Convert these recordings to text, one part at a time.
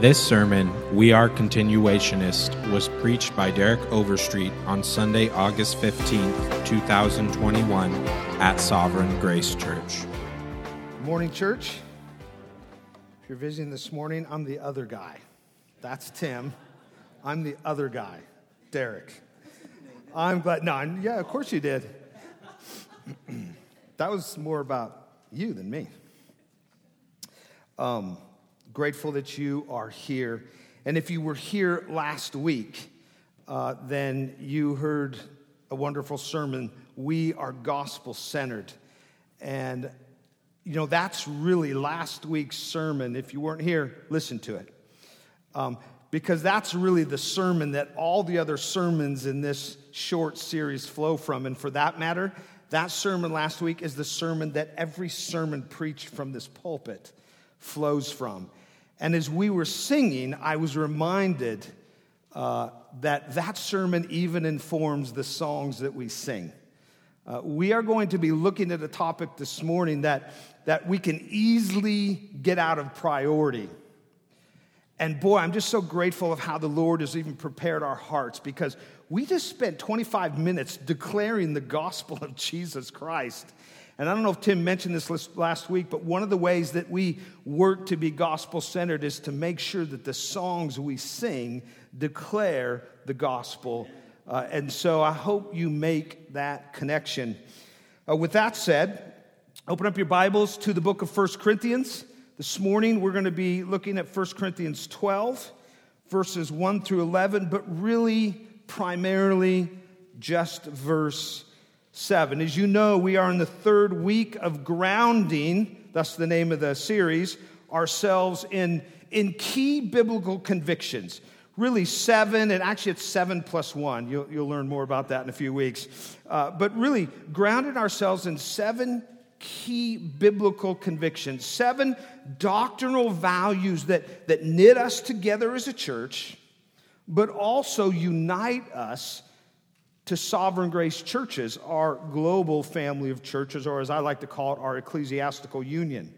This sermon, We Are Continuationist, was preached by Derek Overstreet on Sunday, August 15th, 2021, at Sovereign Grace Church. Good morning, church. If you're visiting this morning, I'm the other guy. That's Tim. I'm the other guy, Derek. I'm glad. No, I'm- yeah, of course you did. that was more about you than me. Um, grateful that you are here. And if you were here last week, uh, then you heard a wonderful sermon. We are gospel centered. And, you know, that's really last week's sermon. If you weren't here, listen to it. Um, because that's really the sermon that all the other sermons in this short series flow from. And for that matter, that sermon last week is the sermon that every sermon preached from this pulpit flows from. And as we were singing, I was reminded uh, that that sermon even informs the songs that we sing. Uh, we are going to be looking at a topic this morning that, that we can easily get out of priority. And boy, I'm just so grateful of how the Lord has even prepared our hearts because we just spent 25 minutes declaring the gospel of Jesus Christ. And I don't know if Tim mentioned this last week, but one of the ways that we work to be gospel centered is to make sure that the songs we sing declare the gospel. Uh, and so I hope you make that connection. Uh, with that said, open up your Bibles to the book of First Corinthians. This morning we're going to be looking at 1 Corinthians 12, verses 1 through 11, but really primarily just verse 7. As you know, we are in the third week of grounding, that's the name of the series, ourselves in, in key biblical convictions. Really, seven, and actually it's seven plus one. You'll, you'll learn more about that in a few weeks. Uh, but really, grounded ourselves in seven key biblical convictions, seven doctrinal values that, that knit us together as a church, but also unite us to Sovereign Grace churches, our global family of churches, or as I like to call it, our ecclesiastical union.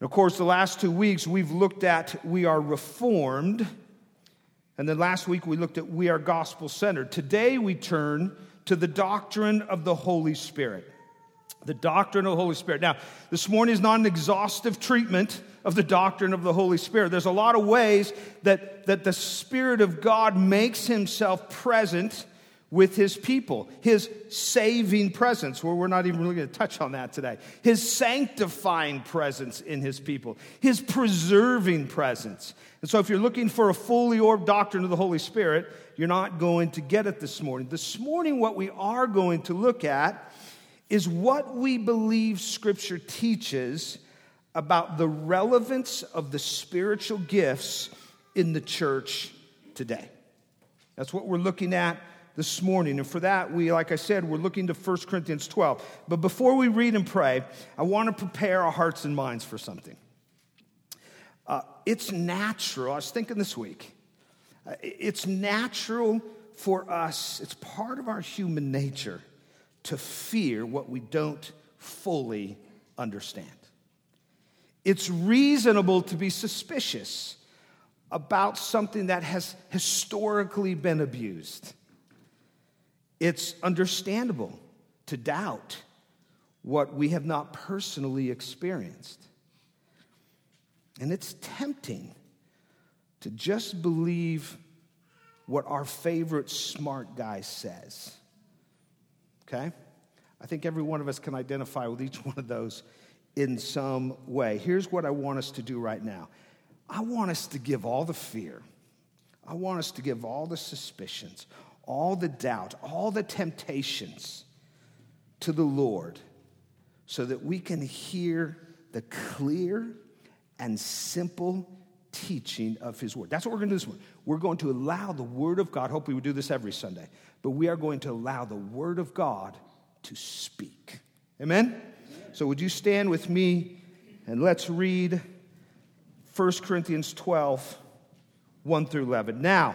And of course, the last two weeks we've looked at we are reformed, and then last week we looked at we are gospel centered. Today we turn to the doctrine of the Holy Spirit. The doctrine of the Holy Spirit. Now, this morning is not an exhaustive treatment of the doctrine of the Holy Spirit. There's a lot of ways that, that the Spirit of God makes himself present with his people, his saving presence, where we're not even really going to touch on that today, his sanctifying presence in his people, his preserving presence. And so, if you're looking for a fully orbed doctrine of the Holy Spirit, you're not going to get it this morning. This morning, what we are going to look at is what we believe Scripture teaches about the relevance of the spiritual gifts in the church today. That's what we're looking at this morning. And for that, we, like I said, we're looking to 1 Corinthians 12. But before we read and pray, I want to prepare our hearts and minds for something. Uh, it's natural, I was thinking this week, uh, it's natural for us, it's part of our human nature to fear what we don't fully understand. It's reasonable to be suspicious about something that has historically been abused. It's understandable to doubt what we have not personally experienced. And it's tempting to just believe what our favorite smart guy says. Okay? I think every one of us can identify with each one of those in some way. Here's what I want us to do right now I want us to give all the fear, I want us to give all the suspicions, all the doubt, all the temptations to the Lord so that we can hear the clear and simple teaching of His Word. That's what we're going to do this morning. We're going to allow the Word of God, hope we would do this every Sunday, but we are going to allow the Word of God to speak. Amen? So, would you stand with me and let's read 1 Corinthians 12, 1 through 11. Now,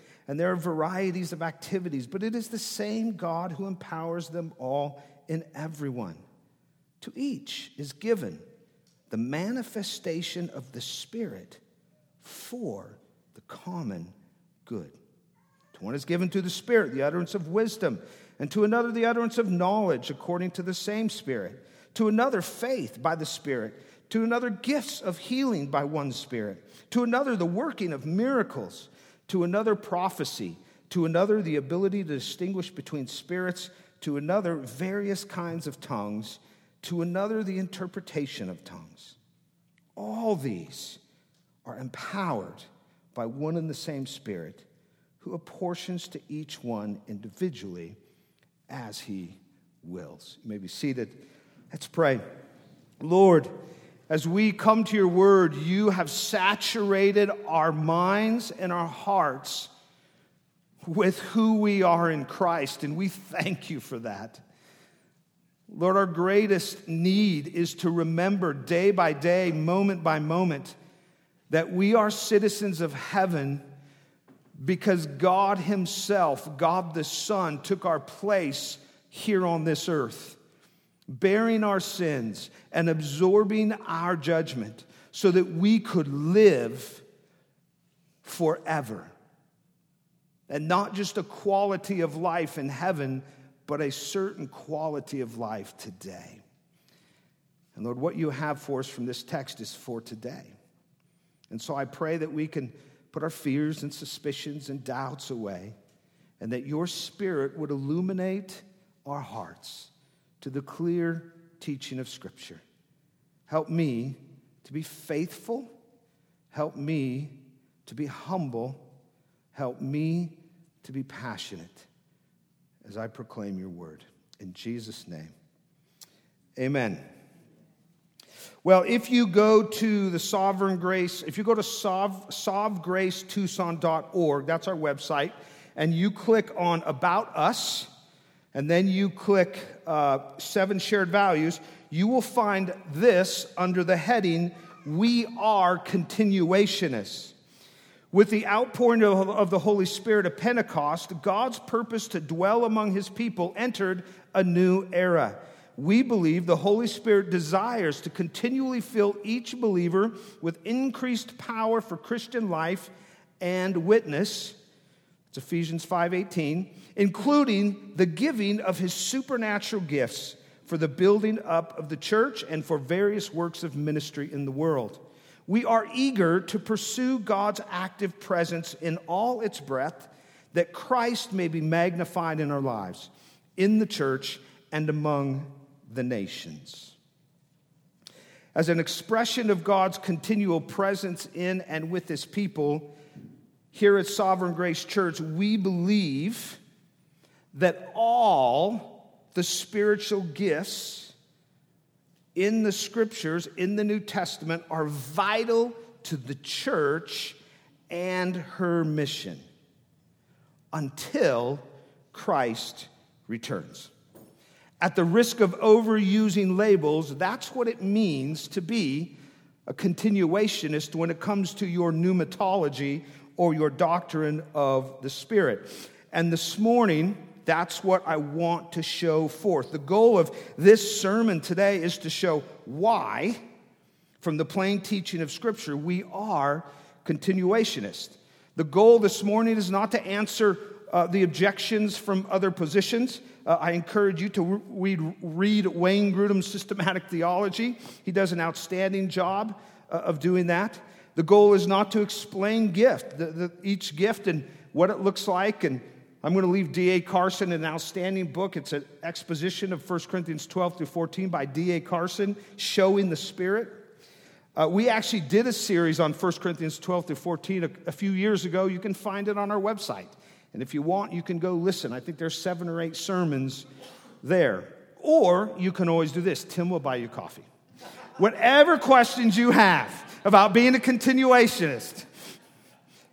And there are varieties of activities, but it is the same God who empowers them all in everyone. To each is given the manifestation of the Spirit for the common good. To one is given to the Spirit the utterance of wisdom, and to another the utterance of knowledge according to the same Spirit, to another faith by the Spirit, to another gifts of healing by one Spirit, to another the working of miracles, to another prophecy, to another the ability to distinguish between spirits, to another various kinds of tongues, to another the interpretation of tongues. All these are empowered by one and the same Spirit, who apportions to each one individually as he wills. You may be seated. Let's pray. Lord, as we come to your word, you have saturated our minds and our hearts with who we are in Christ, and we thank you for that. Lord, our greatest need is to remember day by day, moment by moment, that we are citizens of heaven because God Himself, God the Son, took our place here on this earth, bearing our sins and absorbing our judgment so that we could live forever. And not just a quality of life in heaven, but a certain quality of life today. And Lord, what you have for us from this text is for today. And so I pray that we can put our fears and suspicions and doubts away, and that your spirit would illuminate our hearts to the clear teaching of Scripture. Help me to be faithful. Help me to be humble. Help me to be passionate as I proclaim your word. In Jesus' name, amen. Well, if you go to the Sovereign Grace, if you go to Sov, sovgracetucson.org, that's our website, and you click on About Us, and then you click uh, Seven Shared Values, you will find this under the heading We Are Continuationists. With the outpouring of the Holy Spirit of Pentecost, God's purpose to dwell among his people entered a new era we believe the Holy Spirit desires to continually fill each believer with increased power for Christian life and witness. It's Ephesians 5:18, including the giving of his supernatural gifts for the building up of the church and for various works of ministry in the world. We are eager to pursue God's active presence in all its breadth that Christ may be magnified in our lives, in the church and among the nations. As an expression of God's continual presence in and with his people, here at Sovereign Grace Church, we believe that all the spiritual gifts in the scriptures, in the New Testament, are vital to the church and her mission until Christ returns. At the risk of overusing labels, that's what it means to be a continuationist when it comes to your pneumatology or your doctrine of the Spirit. And this morning, that's what I want to show forth. The goal of this sermon today is to show why, from the plain teaching of Scripture, we are continuationists. The goal this morning is not to answer uh, the objections from other positions. Uh, I encourage you to read, read Wayne Grudem's systematic theology. He does an outstanding job uh, of doing that. The goal is not to explain gift, the, the, each gift and what it looks like. And I'm going to leave D.A. Carson an outstanding book. It's an exposition of 1 Corinthians 12 through 14 by D.A. Carson, Showing the Spirit. Uh, we actually did a series on 1 Corinthians 12 through 14 a, a few years ago. You can find it on our website. And if you want, you can go listen. I think there's seven or eight sermons there. Or you can always do this Tim will buy you coffee. Whatever questions you have about being a continuationist,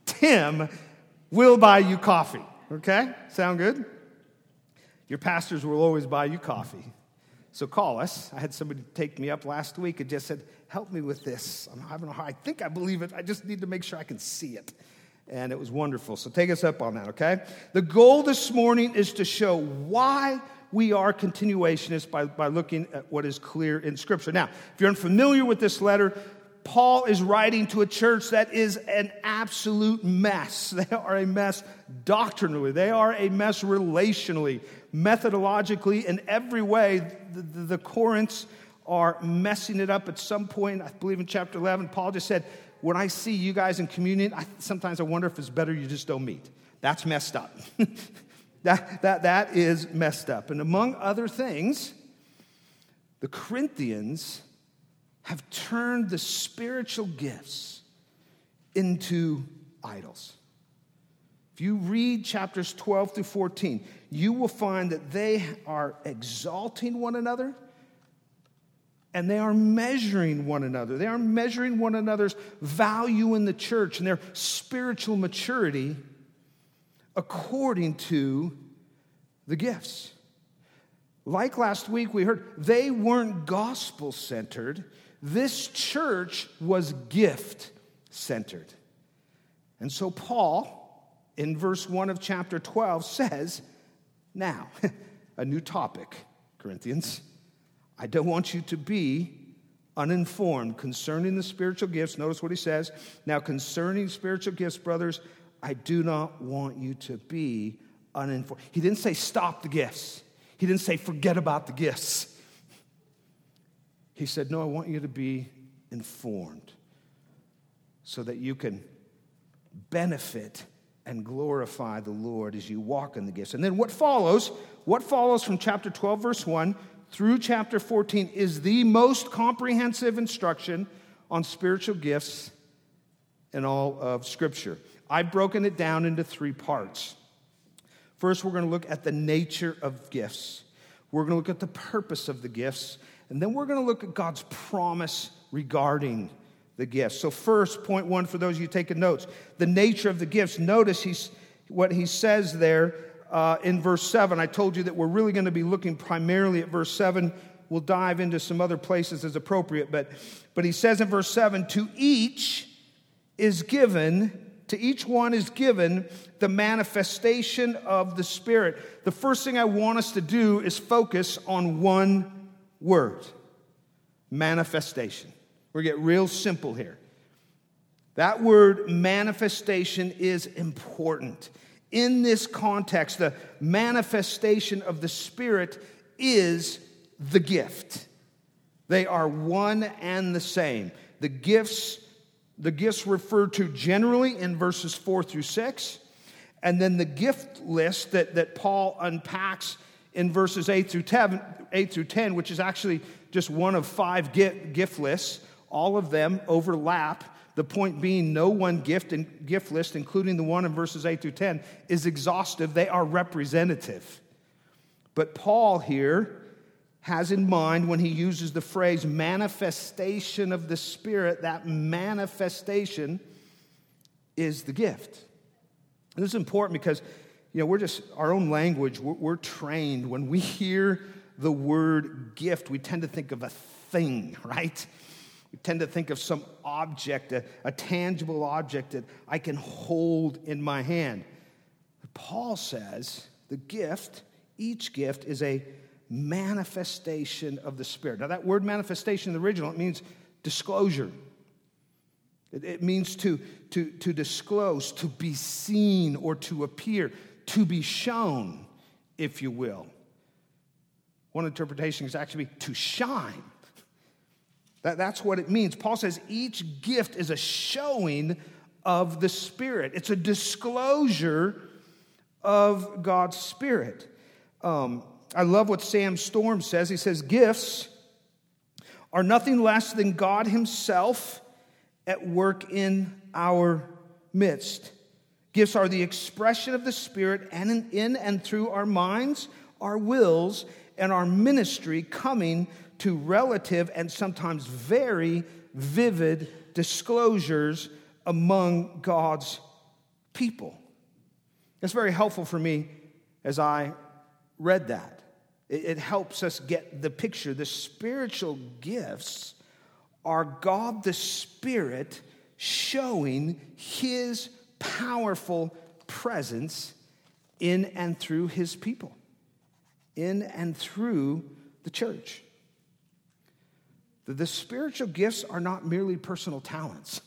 Tim will buy you coffee. Okay? Sound good? Your pastors will always buy you coffee. So call us. I had somebody take me up last week and just said, Help me with this. I'm having a hard, I think I believe it. I just need to make sure I can see it. And it was wonderful. So take us up on that, okay? The goal this morning is to show why we are continuationists by, by looking at what is clear in Scripture. Now, if you're unfamiliar with this letter, Paul is writing to a church that is an absolute mess. They are a mess doctrinally, they are a mess relationally, methodologically, in every way. The, the, the Corinths are messing it up at some point. I believe in chapter 11, Paul just said, When I see you guys in communion, I, sometimes I wonder if it's better you just don't meet. That's messed up. that, that, that is messed up. And among other things, the Corinthians have turned the spiritual gifts into idols. If you read chapters 12 through 14, you will find that they are exalting one another and they are measuring one another. They are measuring one another's value in the church and their spiritual maturity according to the gifts. Like last week, we heard they weren't gospel centered, this church was gift centered. And so, Paul, in verse 1 of chapter 12, says, Now, a new topic, Corinthians. I don't want you to be uninformed concerning the spiritual gifts. Notice what he says. Now, concerning spiritual gifts, brothers, I do not want you to be uninformed. He didn't say stop the gifts, he didn't say forget about the gifts. He said, No, I want you to be informed so that you can benefit and glorify the Lord as you walk in the gifts. And then what follows, what follows from chapter 12, verse 1 through chapter 14 is the most comprehensive instruction on spiritual gifts in all of Scripture. I've broken it down into three parts. First, we're going to look at the nature of gifts. We're going to look at the purpose of the gifts. And then we're going to look at God's promise regarding the gifts. So, first, point one for those of you taking notes the nature of the gifts. Notice he's, what he says there uh, in verse 7. I told you that we're really going to be looking primarily at verse 7. We'll dive into some other places as appropriate. But, but he says in verse 7 to each is given to each one is given the manifestation of the Spirit. The first thing I want us to do is focus on one word manifestation. We're real simple here. That word manifestation is important. In this context, the manifestation of the Spirit is the gift. They are one and the same. The gifts, the gifts referred to generally in verses four through six, and then the gift list that, that Paul unpacks in verses 8 through 10, 8 through 10 which is actually just one of five gift lists. All of them overlap. The point being, no one gift and gift list, including the one in verses 8 through 10, is exhaustive. They are representative. But Paul here has in mind when he uses the phrase manifestation of the Spirit, that manifestation is the gift. And this is important because you know, we're just, our own language, we're, we're, trained. When we hear the word gift, we tend to think of a thing, right? We tend to think of some object, a, a tangible object that I can hold in my hand. Paul says the gift, each gift, is a manifestation of the Spirit. Now, that word manifestation in the original, it means disclosure. It, it means to, to, to disclose, to be seen, or to appear to be shown, if you will. One interpretation is actually to shine. That, that's what it means. Paul says each gift is a showing of the Spirit, it's a disclosure of God's Spirit. Um, I love what Sam Storms says. He says, Gifts are nothing less than God Himself at work in our midst. Gifts are the expression of the Spirit and in, and through our minds, our wills, and our ministry coming to relative and sometimes very vivid disclosures among God's people. It's very helpful for me as I read that. It, it helps us get the picture. The spiritual gifts are God the Spirit showing his powerful presence in and through his people, in and through the church. The, spiritual gifts are not merely personal talents.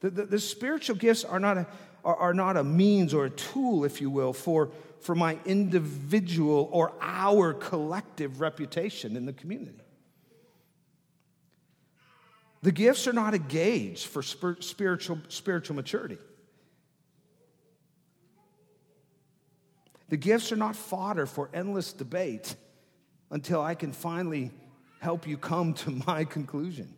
The, the, the spiritual gifts are not, a, are, are not a means or a tool, if you will, for, for my individual or our collective reputation in the community. The gifts are not a gauge for spiritual, spiritual maturity. The gifts are not fodder for endless debate until I can finally help you come to my conclusion.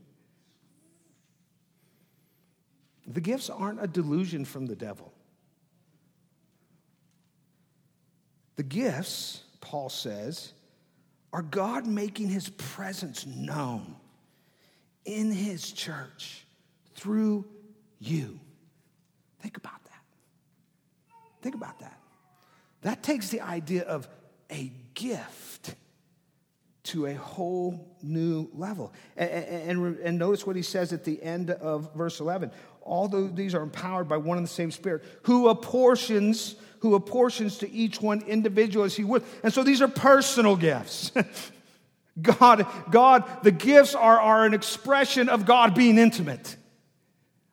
The gifts aren't a delusion from the devil. The gifts, Paul says, are God making his presence known in his church through you. Think about that. Think about that. That takes the idea of a gift to a whole new level. And, and, and, notice what he says at the end of verse 11. All these are empowered by one and the same Spirit, who apportions, who apportions to each one individual as he would. And so these are personal gifts. God, God, the gifts are, are an expression of God being intimate,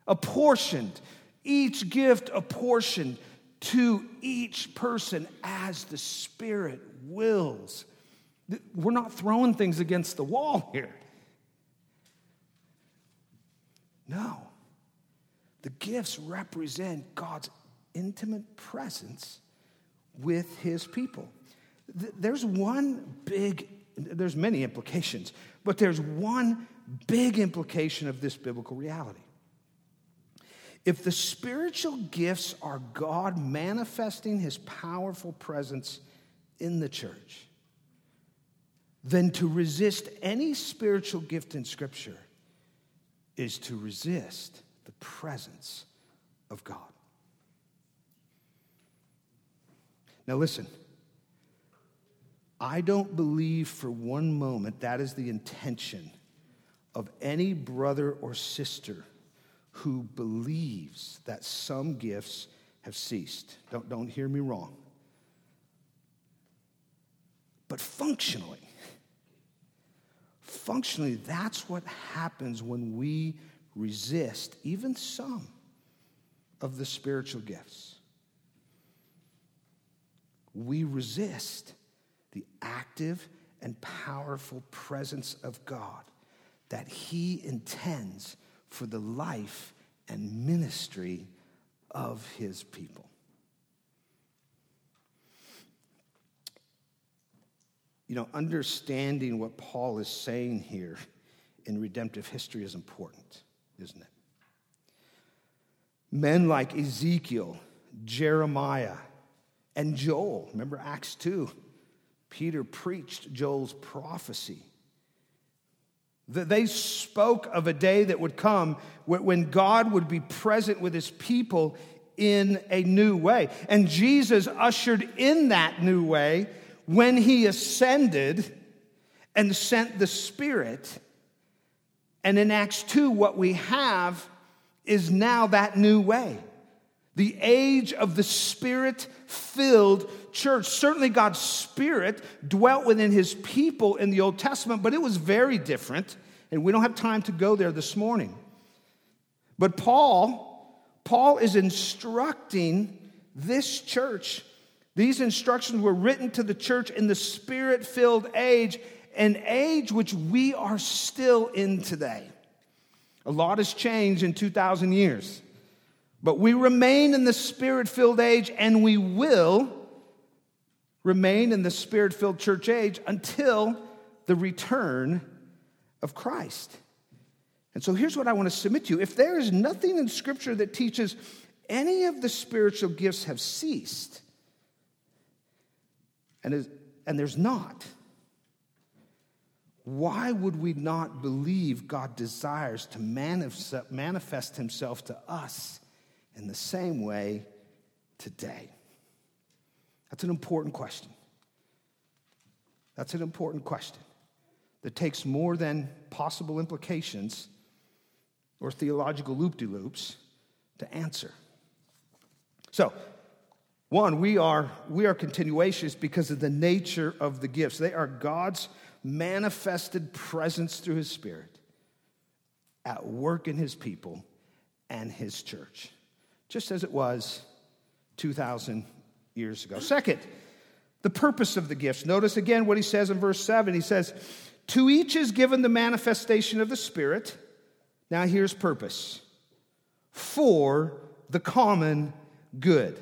apportioned, each gift apportioned to each person as the Spirit wills. We're not throwing things against the wall here. No. The gifts represent God's intimate presence with his people. There's one big there's many implications, but there's one big implication of this biblical reality. If the spiritual gifts are God manifesting his powerful presence in the church, then to resist any spiritual gift in Scripture is to resist the presence of God. Now, listen. I don't believe for one moment that is the intention of any brother or sister who believes that some gifts have ceased. Don't, don't hear me wrong. But functionally, functionally, that's what happens when we resist even some of the spiritual gifts. We resist the active and powerful presence of God that He intends for the life and ministry of His people. You know, understanding what Paul is saying here in redemptive history is important, isn't it? Men like Ezekiel, Jeremiah, and Joel, remember Acts 2, Peter preached Joel's prophecy. That they spoke of a day that would come when God would be present with his people in a new way. And Jesus ushered in that new way when he ascended and sent the Spirit. And in Acts 2, what we have is now that new way. The age of the Spirit filled church. Certainly, God's Spirit dwelt within His people in the Old Testament, but it was very different. And we don't have time to go there this morning. But Paul, Paul is instructing this church. These instructions were written to the church in the spirit filled age, an age which we are still in today. A lot has changed in 2,000 years. But we remain in the spirit filled age and we will remain in the spirit filled church age until the return of Christ. And so here's what I want to submit to you. If there is nothing in Scripture that teaches any of the spiritual gifts have ceased, and, is, and there's not, why would we not believe God desires to manifest himself to us in the same way today? That's an important question. That's an important question that takes more than possible implications or theological loop de loops to answer. So, one, we are, we are continuationists because of the nature of the gifts. They are God's manifested presence through His Spirit at work in His people and His church, just as it was 2,000 years ago. Second, the purpose of the gifts. Notice again what he says in verse 7. He says, To each is given the manifestation of the Spirit. Now here's purpose for the common good.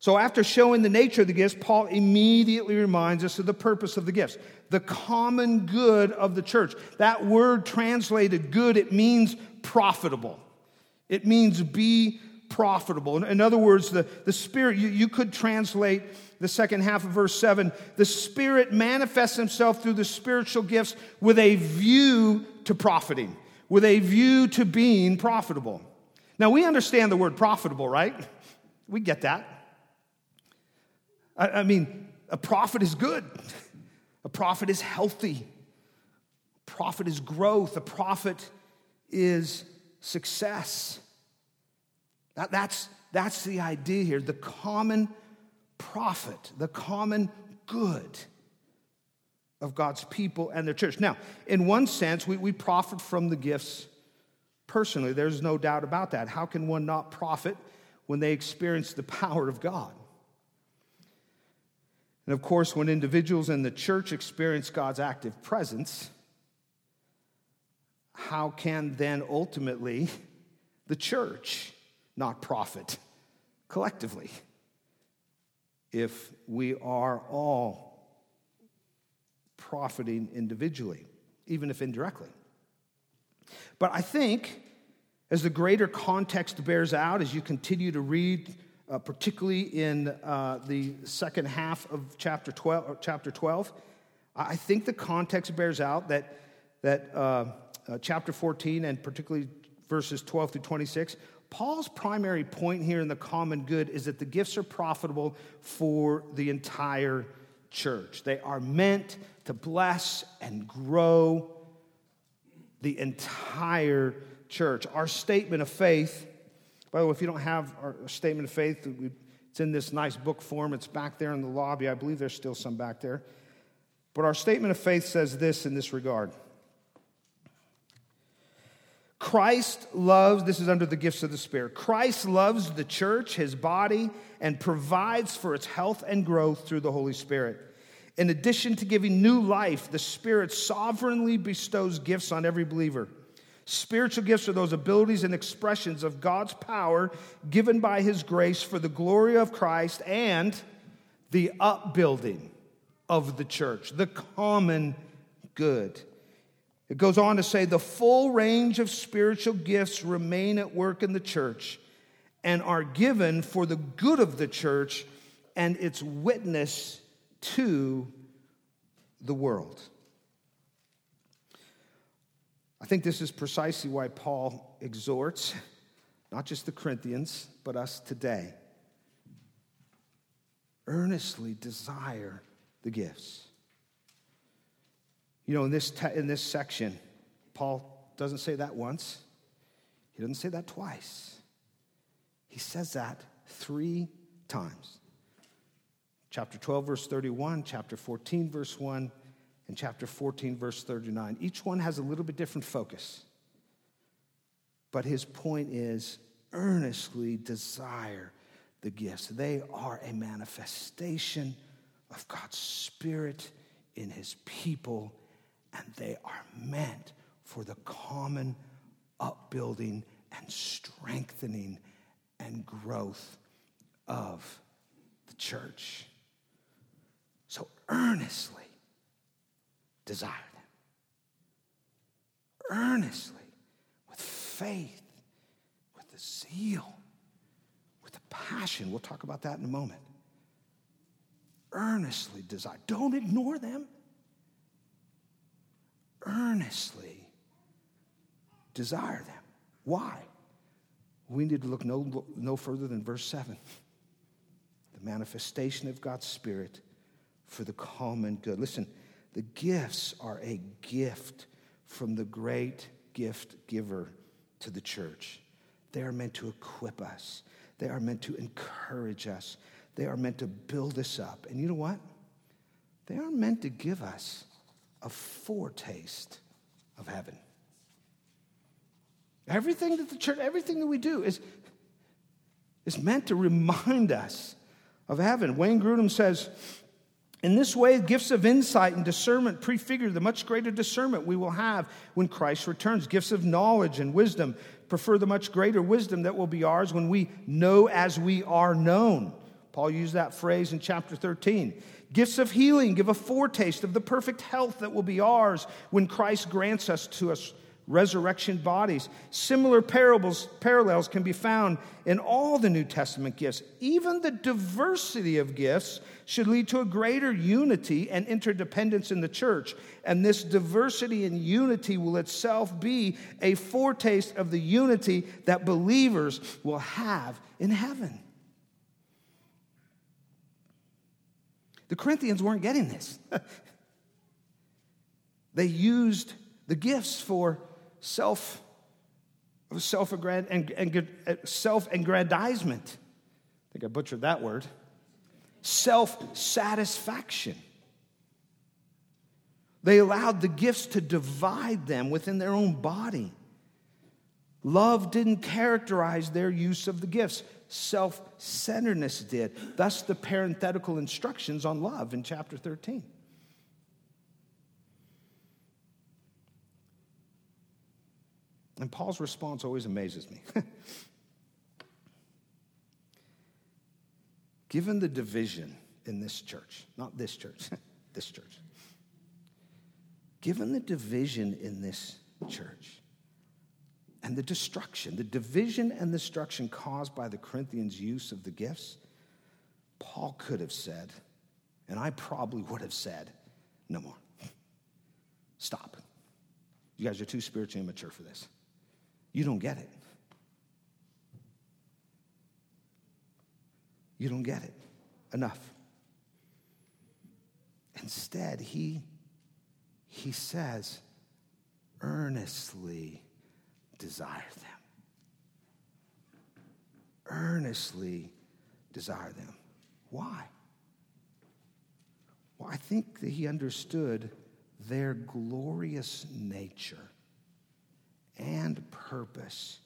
So, after showing the nature of the gifts, Paul immediately reminds us of the purpose of the gifts the common good of the church. That word translated good, it means profitable. It means be profitable. In other words, the, the Spirit, you, you could translate the second half of verse 7 the Spirit manifests Himself through the spiritual gifts with a view to profiting, with a view to being profitable. Now, we understand the word profitable, right? We get that. I, I mean, a profit is good, a profit is healthy, a profit is growth, a profit is success. That, that's, that's the idea here. The common profit, the common good of God's people and their church. Now, in one sense, we, we profit from the gifts personally. There's no doubt about that. How can one not profit when they experience the power of God? And of course, when individuals in the church experience God's active presence, how can then ultimately the church not profit collectively if we are all profiting individually, even if indirectly. But I think as the greater context bears out, as you continue to read, uh, particularly in uh, the second half of chapter 12, chapter 12, I think the context bears out that, that uh, uh chapter 14 and particularly verses 12 through 26 Paul's primary point here in the common good is that the gifts are profitable for the entire church. They are meant to bless and grow the entire church. Our statement of faith, by the way, if you don't have our statement of faith, it's in this nice book form. It's back there in the lobby. I believe there's still some back there. But our statement of faith says this in this regard Christ loves, this is under the gifts of the Spirit. Christ loves the church, his body, and provides for its health and growth through the Holy Spirit. In addition to giving new life, the Spirit sovereignly bestows gifts on every believer. Spiritual gifts are those abilities and expressions of God's power given by his grace for the glory of Christ and the upbuilding of the church, the common good. It goes on to say the full range of spiritual gifts remain at work in the church and are given for the good of the church and its witness to the world. I think this is precisely why Paul exhorts not just the Corinthians, but us today. Earnestly desire the gifts. You know, in this, te- in this section, Paul doesn't say that once, he doesn't say that twice. He says that three times. Chapter 12, verse 31, chapter 14, verse 1, and chapter 14, verse 39. Each one has a little bit different focus. But his point is earnestly desire the gifts. They are a manifestation of God's Spirit in his people and they are meant for the common upbuilding and strengthening and growth of the church. So earnestly desire them. Earnestly, with faith, with the zeal, with the passion. We'll talk about that in a moment. Earnestly desire. Don't ignore them earnestly desire them. Why? we need to look no, no further than verse 7 the manifestation of God's Spirit for the common good. Listen, the gifts are a gift from the great gift giver to the church. They are meant to equip us, they are meant to encourage us, they are meant to build us up. And you know what? They are meant to give us a foretaste of heaven. Everything that the church, everything that we do is, is meant to remind us of heaven. Wayne Grudem says, in this way, gifts of insight and discernment prefigure the much greater discernment we will have when Christ returns. Gifts of knowledge and wisdom prefer the much greater wisdom that will be ours when we know as we are known. Paul used that phrase in chapter 13. Gifts of healing give a foretaste of the perfect health that will be ours when Christ grants us to us resurrection bodies. Similar parables, parallels can be found in all the New Testament gifts. Even the diversity of gifts should lead to a greater unity and interdependence in the church. And this diversity and unity will itself be a foretaste of the unity that believers will have in heaven. The Corinthians weren't getting this. they used the gifts for self self and uh, self aggrandizement. I think I butchered that word. Self satisfaction. They allowed the gifts to divide them within their own body. Love didn't characterize their use of the gifts, self centeredness did. Thus, the parenthetical instructions on love in chapter 13. And Paul's response always amazes me. Given the division in this church, not this church, this church, given the division in this church and the destruction, the division and destruction caused by the Corinthians' use of the gifts, Paul could have said, and I probably would have said, no more. Stop. You guys are too spiritually immature for this. You don't get it. You don't get it enough. Instead, he, he says, earnestly desire them. Earnestly desire them. Why? Well, I think that he understood their glorious nature and purpose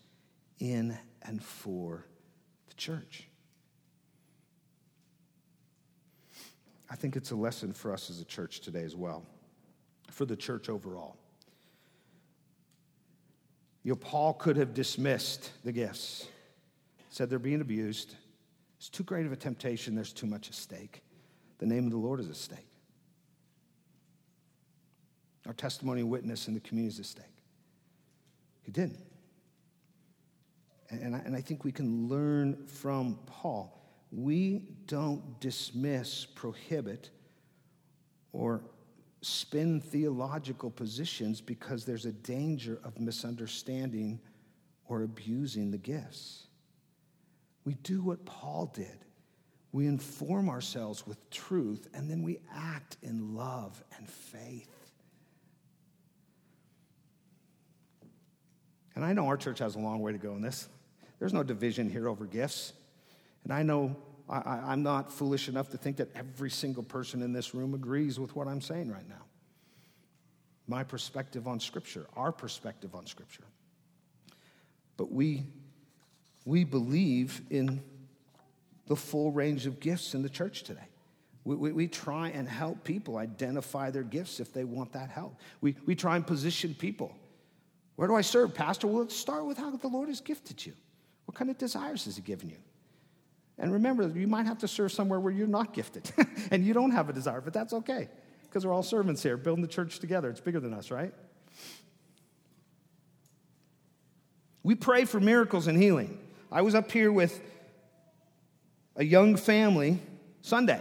in and for the church. I think it's a lesson for us as a church today as well, for the church overall. You know, Paul could have dismissed the gifts, said they're being abused. It's too great of a temptation, there's too much at stake. The name of the Lord is at stake. Our testimony and witness in the community is at stake. He didn't. And I, and I think we can learn from Paul. We don't dismiss, prohibit, or spin theological positions because there's a danger of misunderstanding or abusing the gifts. We do what Paul did. We inform ourselves with truth and then we act in love and faith. And I know our church has a long way to go in this. There's no division here over gifts. And I know I, am not foolish enough to think that every single person in this room agrees with what I'm saying right now. My perspective on Scripture, our perspective on Scripture. But we, we believe in the full range of gifts in the church today. We, we, we, try and help people identify their gifts if they want that help. We, we try and position people where do I serve, Pastor? Well, let's start with how the Lord has gifted you. What kind of desires has He given you? And remember, you might have to serve somewhere where you're not gifted and you don't have a desire, but that's okay because we're all servants here, building the church together. It's bigger than us, right? We pray for miracles and healing. I was up here with a young family Sunday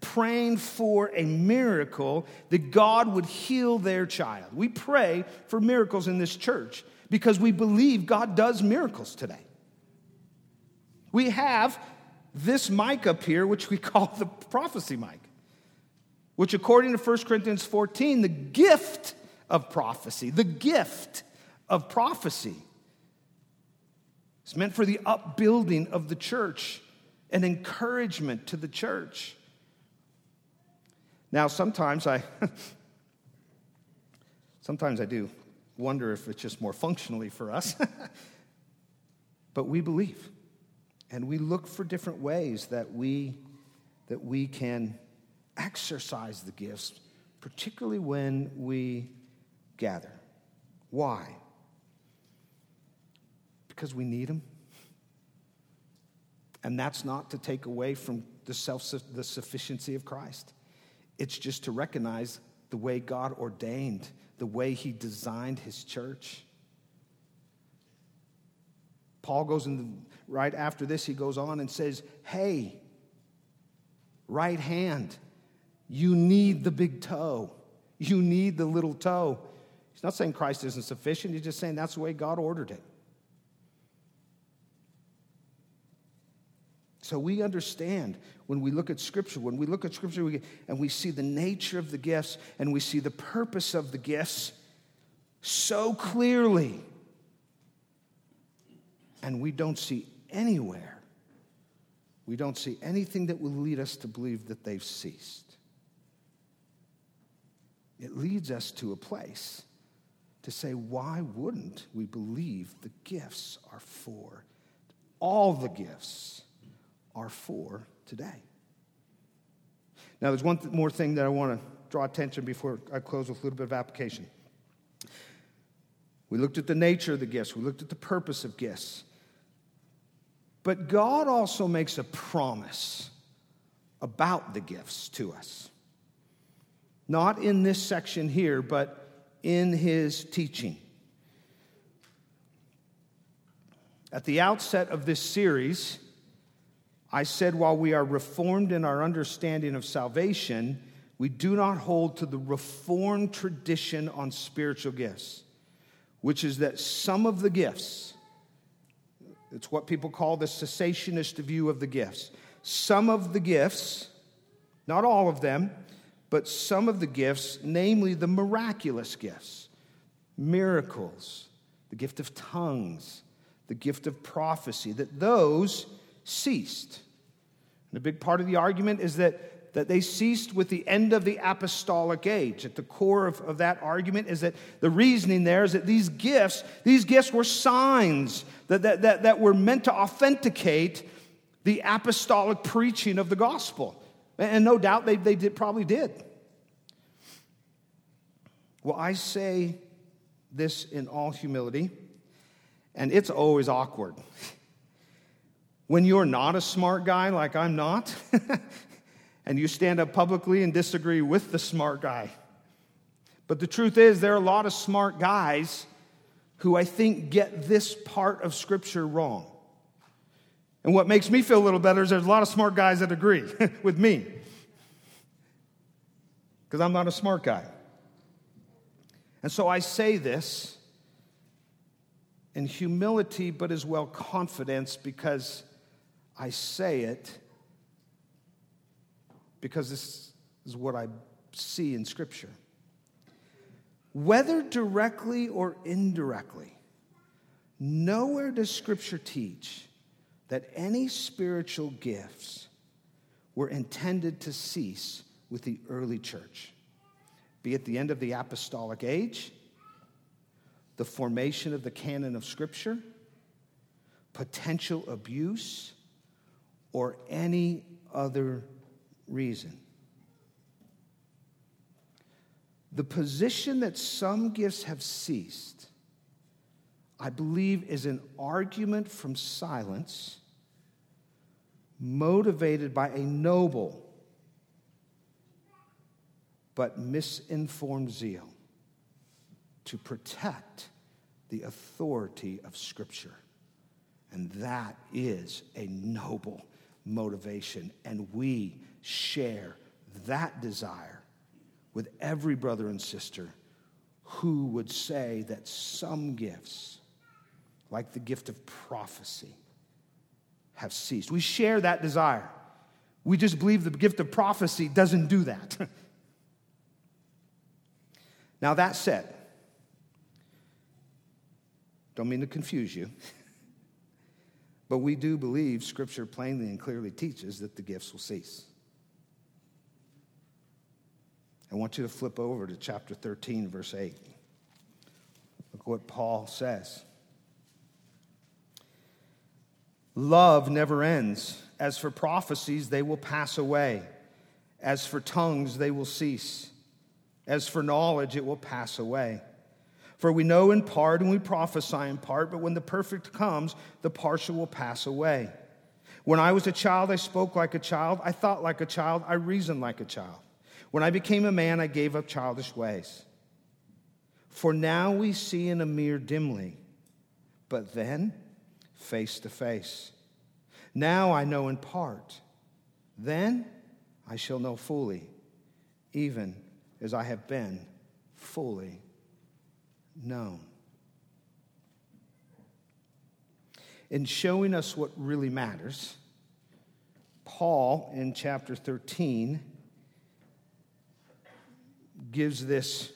praying for a miracle that God would heal their child. We pray for miracles in this church because we believe God does miracles today. We have this mic up here, which we call the prophecy mic, which, according to 1 Corinthians 14, the gift of prophecy, the gift of prophecy, is meant for the upbuilding of the church and encouragement to the church. Now, sometimes I, sometimes I do wonder if it's just more functionally for us, but we believe. And we look for different ways that we, that we can exercise the gifts, particularly when we gather. Why? Because we need them. And that's not to take away from the self the sufficiency of Christ. It's just to recognize the way God ordained, the way He designed His church. Paul goes in the, right after this, he goes on and says, Hey, right hand, you need the big toe. You need the little toe. He's not saying Christ isn't sufficient, he's just saying that's the way God ordered it. So we understand when we look at Scripture, when we look at Scripture we, and we see the nature of the gifts and we see the purpose of the gifts so clearly and we don't see anywhere, we don't see anything that will lead us to believe that they've ceased. It leads us to a place to say, why wouldn't we believe the gifts are for? All the gifts are for today. Now, there's one th- more thing that I want to draw attention before I close with a little bit of application. We looked at the nature of the gifts, we looked at the purpose of gifts. But God also makes a promise about the gifts to us. Not in this section here, but in his teaching. At the outset of this series, I said while we are reformed in our understanding of salvation, we do not hold to the reformed tradition on spiritual gifts, which is that some of the gifts, it's what people call the cessationist view of the gifts. Some of the gifts, not all of them, but some of the gifts, namely the miraculous gifts, miracles, the gift of tongues, the gift of prophecy, that those ceased. And a big part of the argument is that that they ceased with the end of the apostolic age. At the core of, of that argument is that the reasoning there is that these gifts, these gifts were signs that, that, that, that were meant to authenticate the apostolic preaching of the gospel. And no doubt they, they did, probably did. Well, I say this in all humility, and it's always awkward. When you're not a smart guy like I'm not, and you stand up publicly and disagree with the smart guy. But the truth is, there are a lot of smart guys who I think get this part of Scripture wrong. And what makes me feel a little better is there's a lot of smart guys that agree with me. Because I'm not a smart guy. And so I say this in humility, but as well confidence, because I say it because this is what I see in Scripture. Whether directly or indirectly, nowhere does Scripture teach that any spiritual gifts were intended to cease with the early church, be it the end of the apostolic age, the formation of the canon of Scripture, potential abuse, or any other reason. The position that some gifts have ceased, I believe, is an argument from silence motivated by a noble but misinformed zeal to protect the authority of Scripture. And that is a noble motivation. And we share that desire with every brother and sister who would say that some gifts, like the gift of prophecy, have ceased. We share that desire. We just believe the gift of prophecy doesn't do that. now, that said, don't mean to confuse you, but we do believe Scripture plainly and clearly teaches that the gifts will cease. I want you to flip over to chapter 13, verse 8. Look what Paul says. Love never ends. As for prophecies, they will pass away. As for tongues, they will cease. As for knowledge, it will pass away. For we know in part and we prophesy in part, but when the perfect comes, the partial will pass away. When I was a child, I spoke like a child, I thought like a child, I reasoned like a child. When I became a man, I gave up childish ways. For now we see in a mirror dimly, but then face to face. Now I know in part, then I shall know fully, even as I have been fully known. In showing us what really matters, Paul in chapter 13 gives this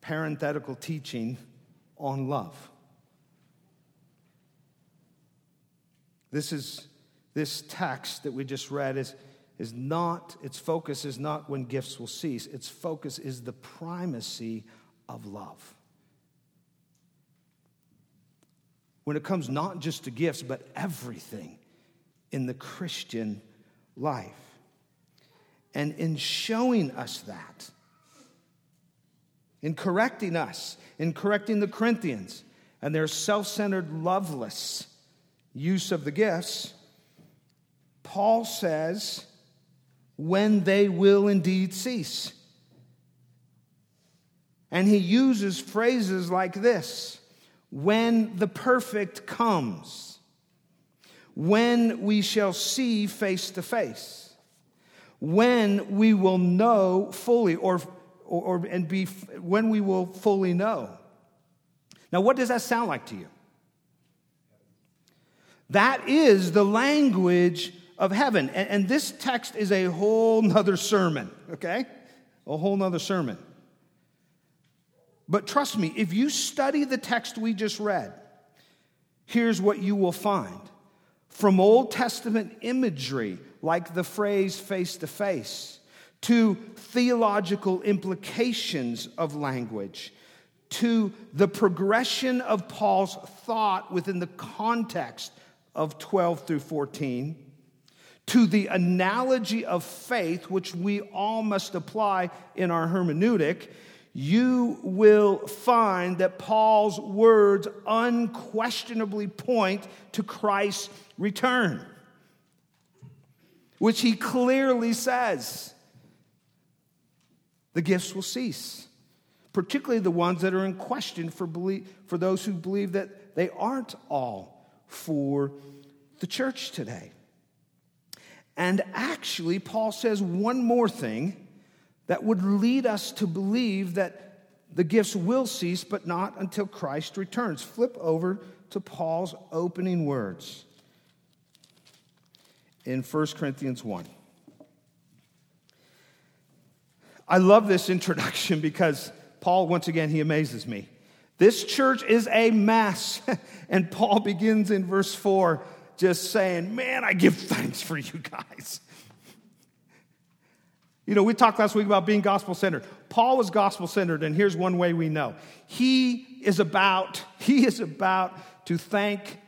parenthetical teaching on love. This is this text that we just read is, is not, its focus is not when gifts will cease, its focus is the primacy of love. When it comes not just to gifts, but everything in the Christian life. And in showing us that, in correcting us, in correcting the Corinthians and their self centered, loveless use of the gifts, Paul says, when they will indeed cease. And he uses phrases like this when the perfect comes, when we shall see face to face, when we will know fully, or, or, or, and be when we will fully know. Now, what does that sound like to you? That is the language of heaven. And, and this text is a whole nother sermon, okay? A whole nother sermon. But trust me, if you study the text we just read, here's what you will find. From Old Testament imagery, like the phrase face to face, to theological implications of language, to the progression of Paul's thought within the context of 12 through 14, to the analogy of faith, which we all must apply in our hermeneutic, you will find that Paul's words unquestionably point to Christ's return, which he clearly says the gifts will cease, particularly the ones that are in question for, believe, for those who believe that they aren't all for the church today. And actually, Paul says one more thing that would lead us to believe that the gifts will cease, but not until Christ returns. Flip over to Paul's opening words in 1 Corinthians 1. I love this introduction because Paul, once again, he amazes me. This church is a mess. and Paul begins in verse 4 just saying, Man, I give thanks for you guys. You know, we talked last week about being gospel centered. Paul was gospel centered, and here's one way we know. He is about, he is about to thank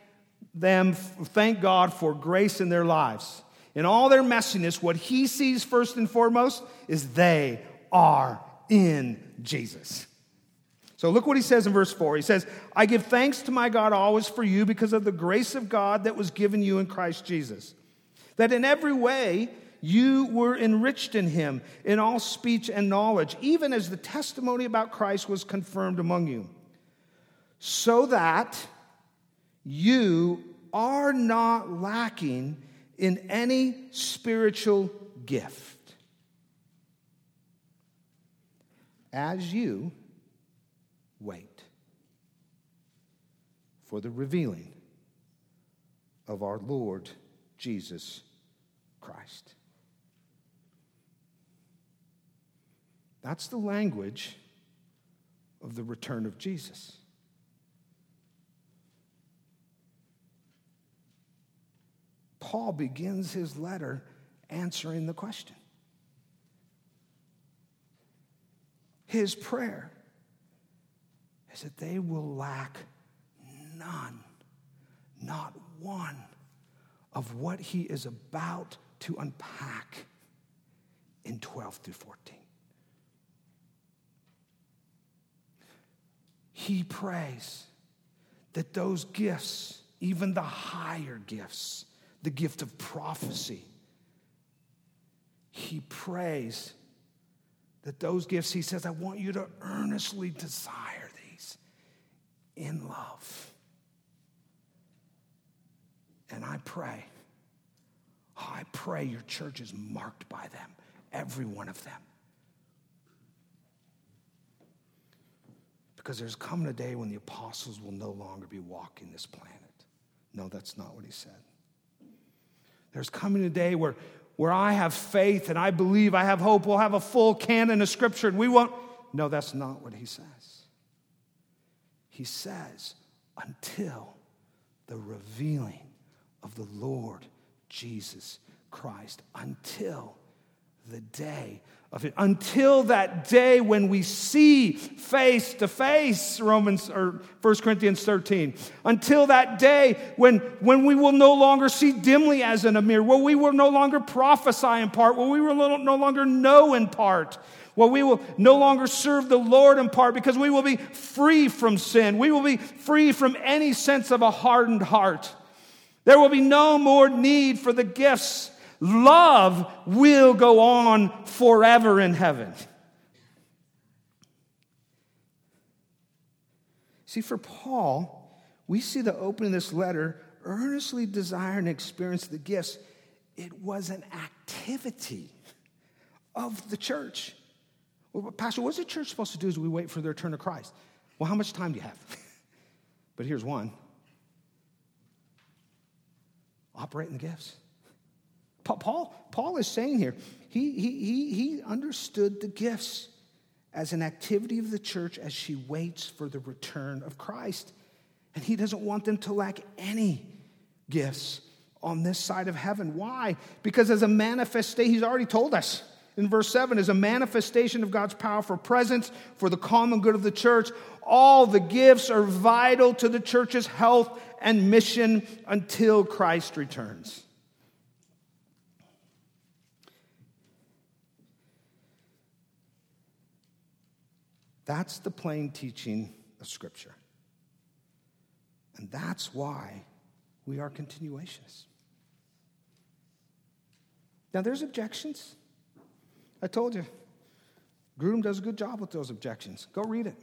them, thank God for grace in their lives. In all their messiness, what he sees first and foremost is they are in Jesus. So look what he says in verse 4. He says, I give thanks to my God always for you because of the grace of God that was given you in Christ Jesus. That in every way, you were enriched in him in all speech and knowledge, even as the testimony about Christ was confirmed among you, so that you are not lacking in any spiritual gift. As you wait for the revealing of our Lord Jesus Christ. That's the language of the return of Jesus. Paul begins his letter answering the question. His prayer is that they will lack none, not one, of what he is about to unpack in 12 through 14. He prays that those gifts, even the higher gifts, the gift of prophecy, he prays that those gifts, he says, I want you to earnestly desire these in love. And I pray, I pray your church is marked by them, every one of them. Because there's coming a day when the apostles will no longer be walking this planet. No, that's not what he said. There's coming a day where, where I have faith and I believe, I have hope, we'll have a full canon of scripture and we won't. No, that's not what he says. He says, until the revealing of the Lord Jesus Christ, until the day of it. Until that day when we see face to face romans or 1 corinthians 13 until that day when, when we will no longer see dimly as in a mirror where we will no longer prophesy in part where we will no longer know in part where we will no longer serve the lord in part because we will be free from sin. We will be free from any sense of a hardened heart. There will be no more need for the gifts Love will go on forever in heaven. See, for Paul, we see the opening of this letter earnestly desire and experience the gifts. It was an activity of the church. Well, Pastor, what's the church supposed to do as we wait for the return of Christ? Well, how much time do you have? but here's one operate in the gifts. Paul, Paul is saying here, he, he, he, he understood the gifts as an activity of the church as she waits for the return of Christ. And he doesn't want them to lack any gifts on this side of heaven. Why? Because as a manifestation, he's already told us in verse 7 as a manifestation of God's powerful presence for the common good of the church, all the gifts are vital to the church's health and mission until Christ returns. That's the plain teaching of Scripture. And that's why we are continuationists. Now, there's objections. I told you, Grudem does a good job with those objections. Go read it.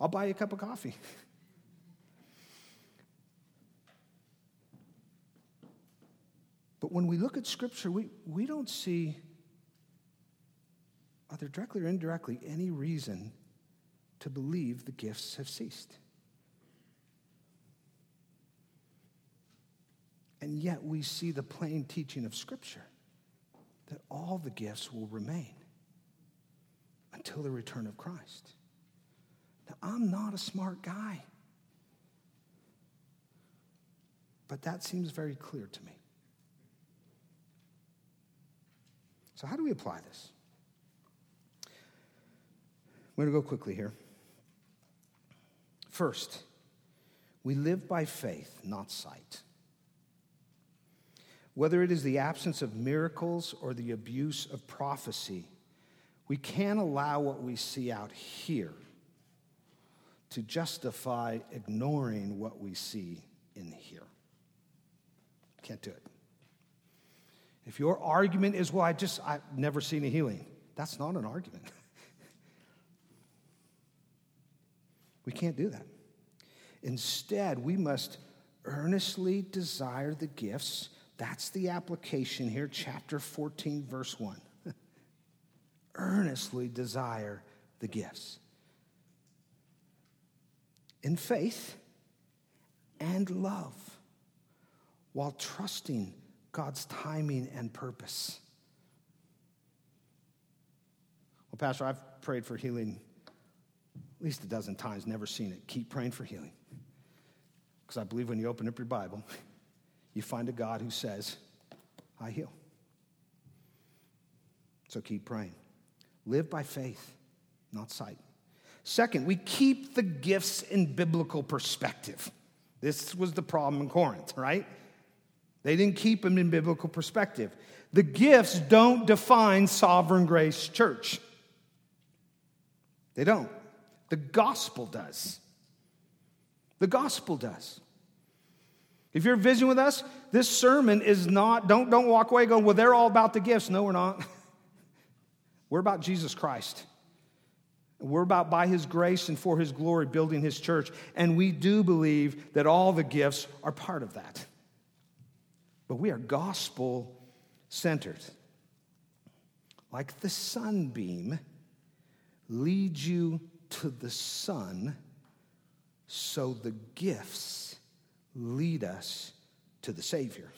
I'll buy you a cup of coffee. But when we look at Scripture, we, we don't see either directly or indirectly, any reason to believe the gifts have ceased. And yet we see the plain teaching of Scripture that all the gifts will remain until the return of Christ. Now, I'm not a smart guy, but that seems very clear to me. So, how do we apply this? I'm going to go quickly here. First, we live by faith, not sight. Whether it is the absence of miracles or the abuse of prophecy, we can't allow what we see out here to justify ignoring what we see in here. Can't do it. If your argument is, well, I just, I've never seen a healing, that's not an argument. We can't do that. Instead, we must earnestly desire the gifts. That's the application here, chapter 14, verse 1. earnestly desire the gifts. In faith and love. while trusting God's timing and purpose. Well, Pastor, I've prayed for healing at least a dozen times, never seen it. Keep praying for healing. Because I believe when you open up your Bible, you find a God who says, I heal. So keep praying. Live by faith, not sight. Second, we keep the gifts in biblical perspective. This was the problem in Corinth, right? They didn't keep them in biblical perspective. The gifts don't define sovereign grace church. They don't. The gospel does. The gospel does. If you're visiting with us, this sermon is not, don't, don't walk away going, well, they're all about the gifts. No, we're not. we're about Jesus Christ. We're about, by His grace and for His glory, building His church. And we do believe that all the gifts are part of that. But we are gospel centered. Like the sunbeam leads you to the Son, so the gifts lead us to the Savior.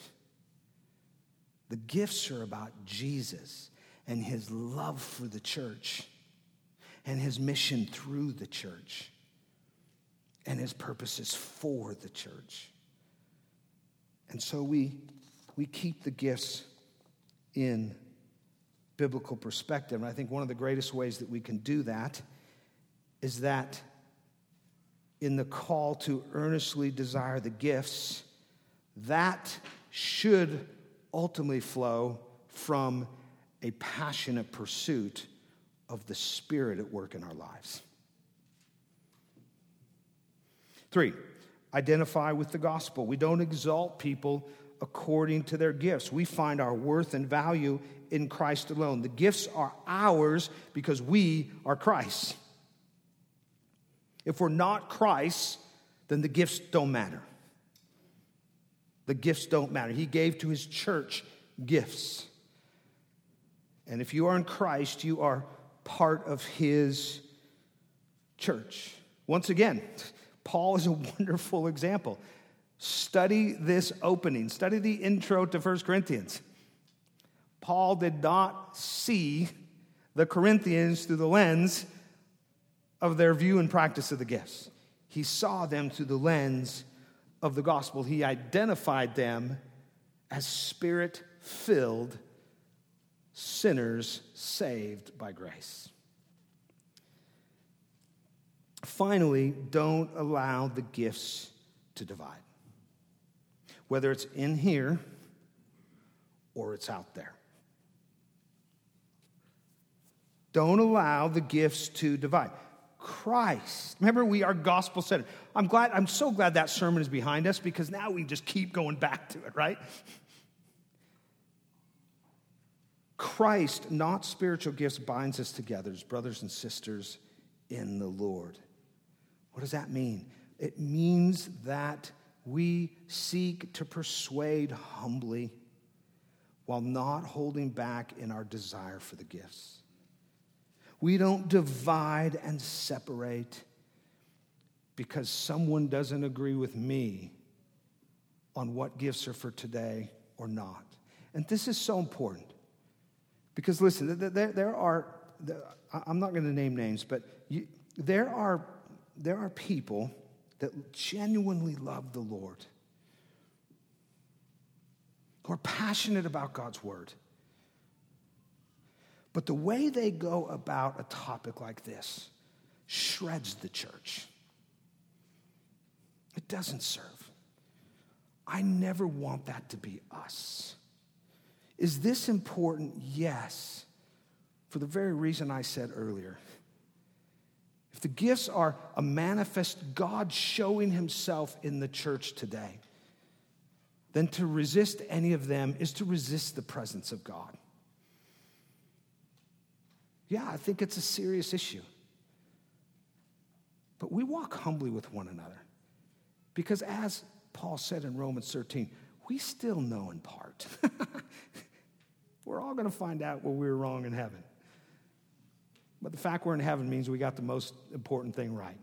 The gifts are about Jesus and his love for the church and his mission through the church and his purposes for the church. And so we, we keep the gifts in biblical perspective. And I think one of the greatest ways that we can do that is that in the call to earnestly desire the gifts, that should ultimately flow from a passionate pursuit of the Spirit at work in our lives. Three, identify with the gospel. We don't exalt people according to their gifts. We find our worth and value in Christ alone. The gifts are ours because we are Christ. If we're not Christ, then the gifts don't matter. The gifts don't matter. He gave to his church gifts. And if you are in Christ, you are part of his church. Once again, Paul is a wonderful example. Study this opening, study the intro to 1 Corinthians. Paul did not see the Corinthians through the lens of their view and practice of the gifts. He saw them through the lens of the gospel. He identified them as spirit filled sinners saved by grace. Finally, don't allow the gifts to divide, whether it's in here or it's out there. Don't allow the gifts to divide. Christ. Remember, we are gospel centered. I'm glad, I'm so glad that sermon is behind us because now we just keep going back to it, right? Christ, not spiritual gifts, binds us together as brothers and sisters in the Lord. What does that mean? It means that we seek to persuade humbly while not holding back in our desire for the gifts. We don't divide and separate because someone doesn't agree with me on what gifts are for today or not. And this is so important because listen, there, are, I'm not going to name names, but there, are, there are people that genuinely love the Lord, who are passionate about God's word but the way they go about a topic like this shreds the church. It doesn't serve. I never want that to be us. Is this important? Yes, for the very reason I said earlier. If the gifts are a manifest God showing himself in the church today, then to resist any of them is to resist the presence of God. Yeah, I think it's a serious issue. But we walk humbly with one another. Because as Paul said in Romans 13, we still know in part. we're all going to find out where we were wrong in heaven. But the fact we're in heaven means we got the most important thing right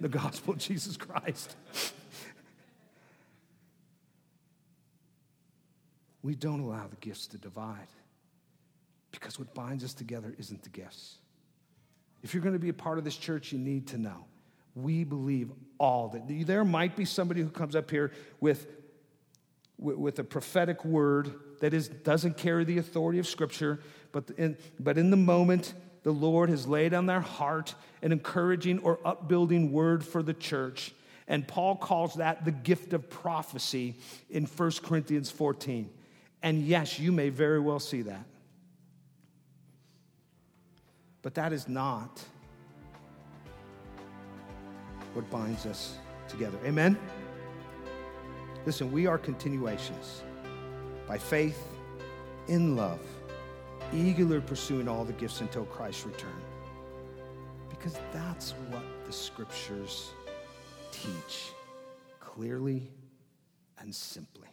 the gospel of Jesus Christ. we don't allow the gifts to divide. Because what binds us together isn't the gifts. If you're going to be a part of this church, you need to know we believe all that. There might be somebody who comes up here with, with a prophetic word that is, doesn't carry the authority of Scripture, but in, but in the moment, the Lord has laid on their heart an encouraging or upbuilding word for the church. And Paul calls that the gift of prophecy in 1 Corinthians 14. And yes, you may very well see that. But that is not what binds us together. Amen? Listen, we are continuationists by faith, in love, eagerly pursuing all the gifts until Christ's return. Because that's what the scriptures teach clearly and simply.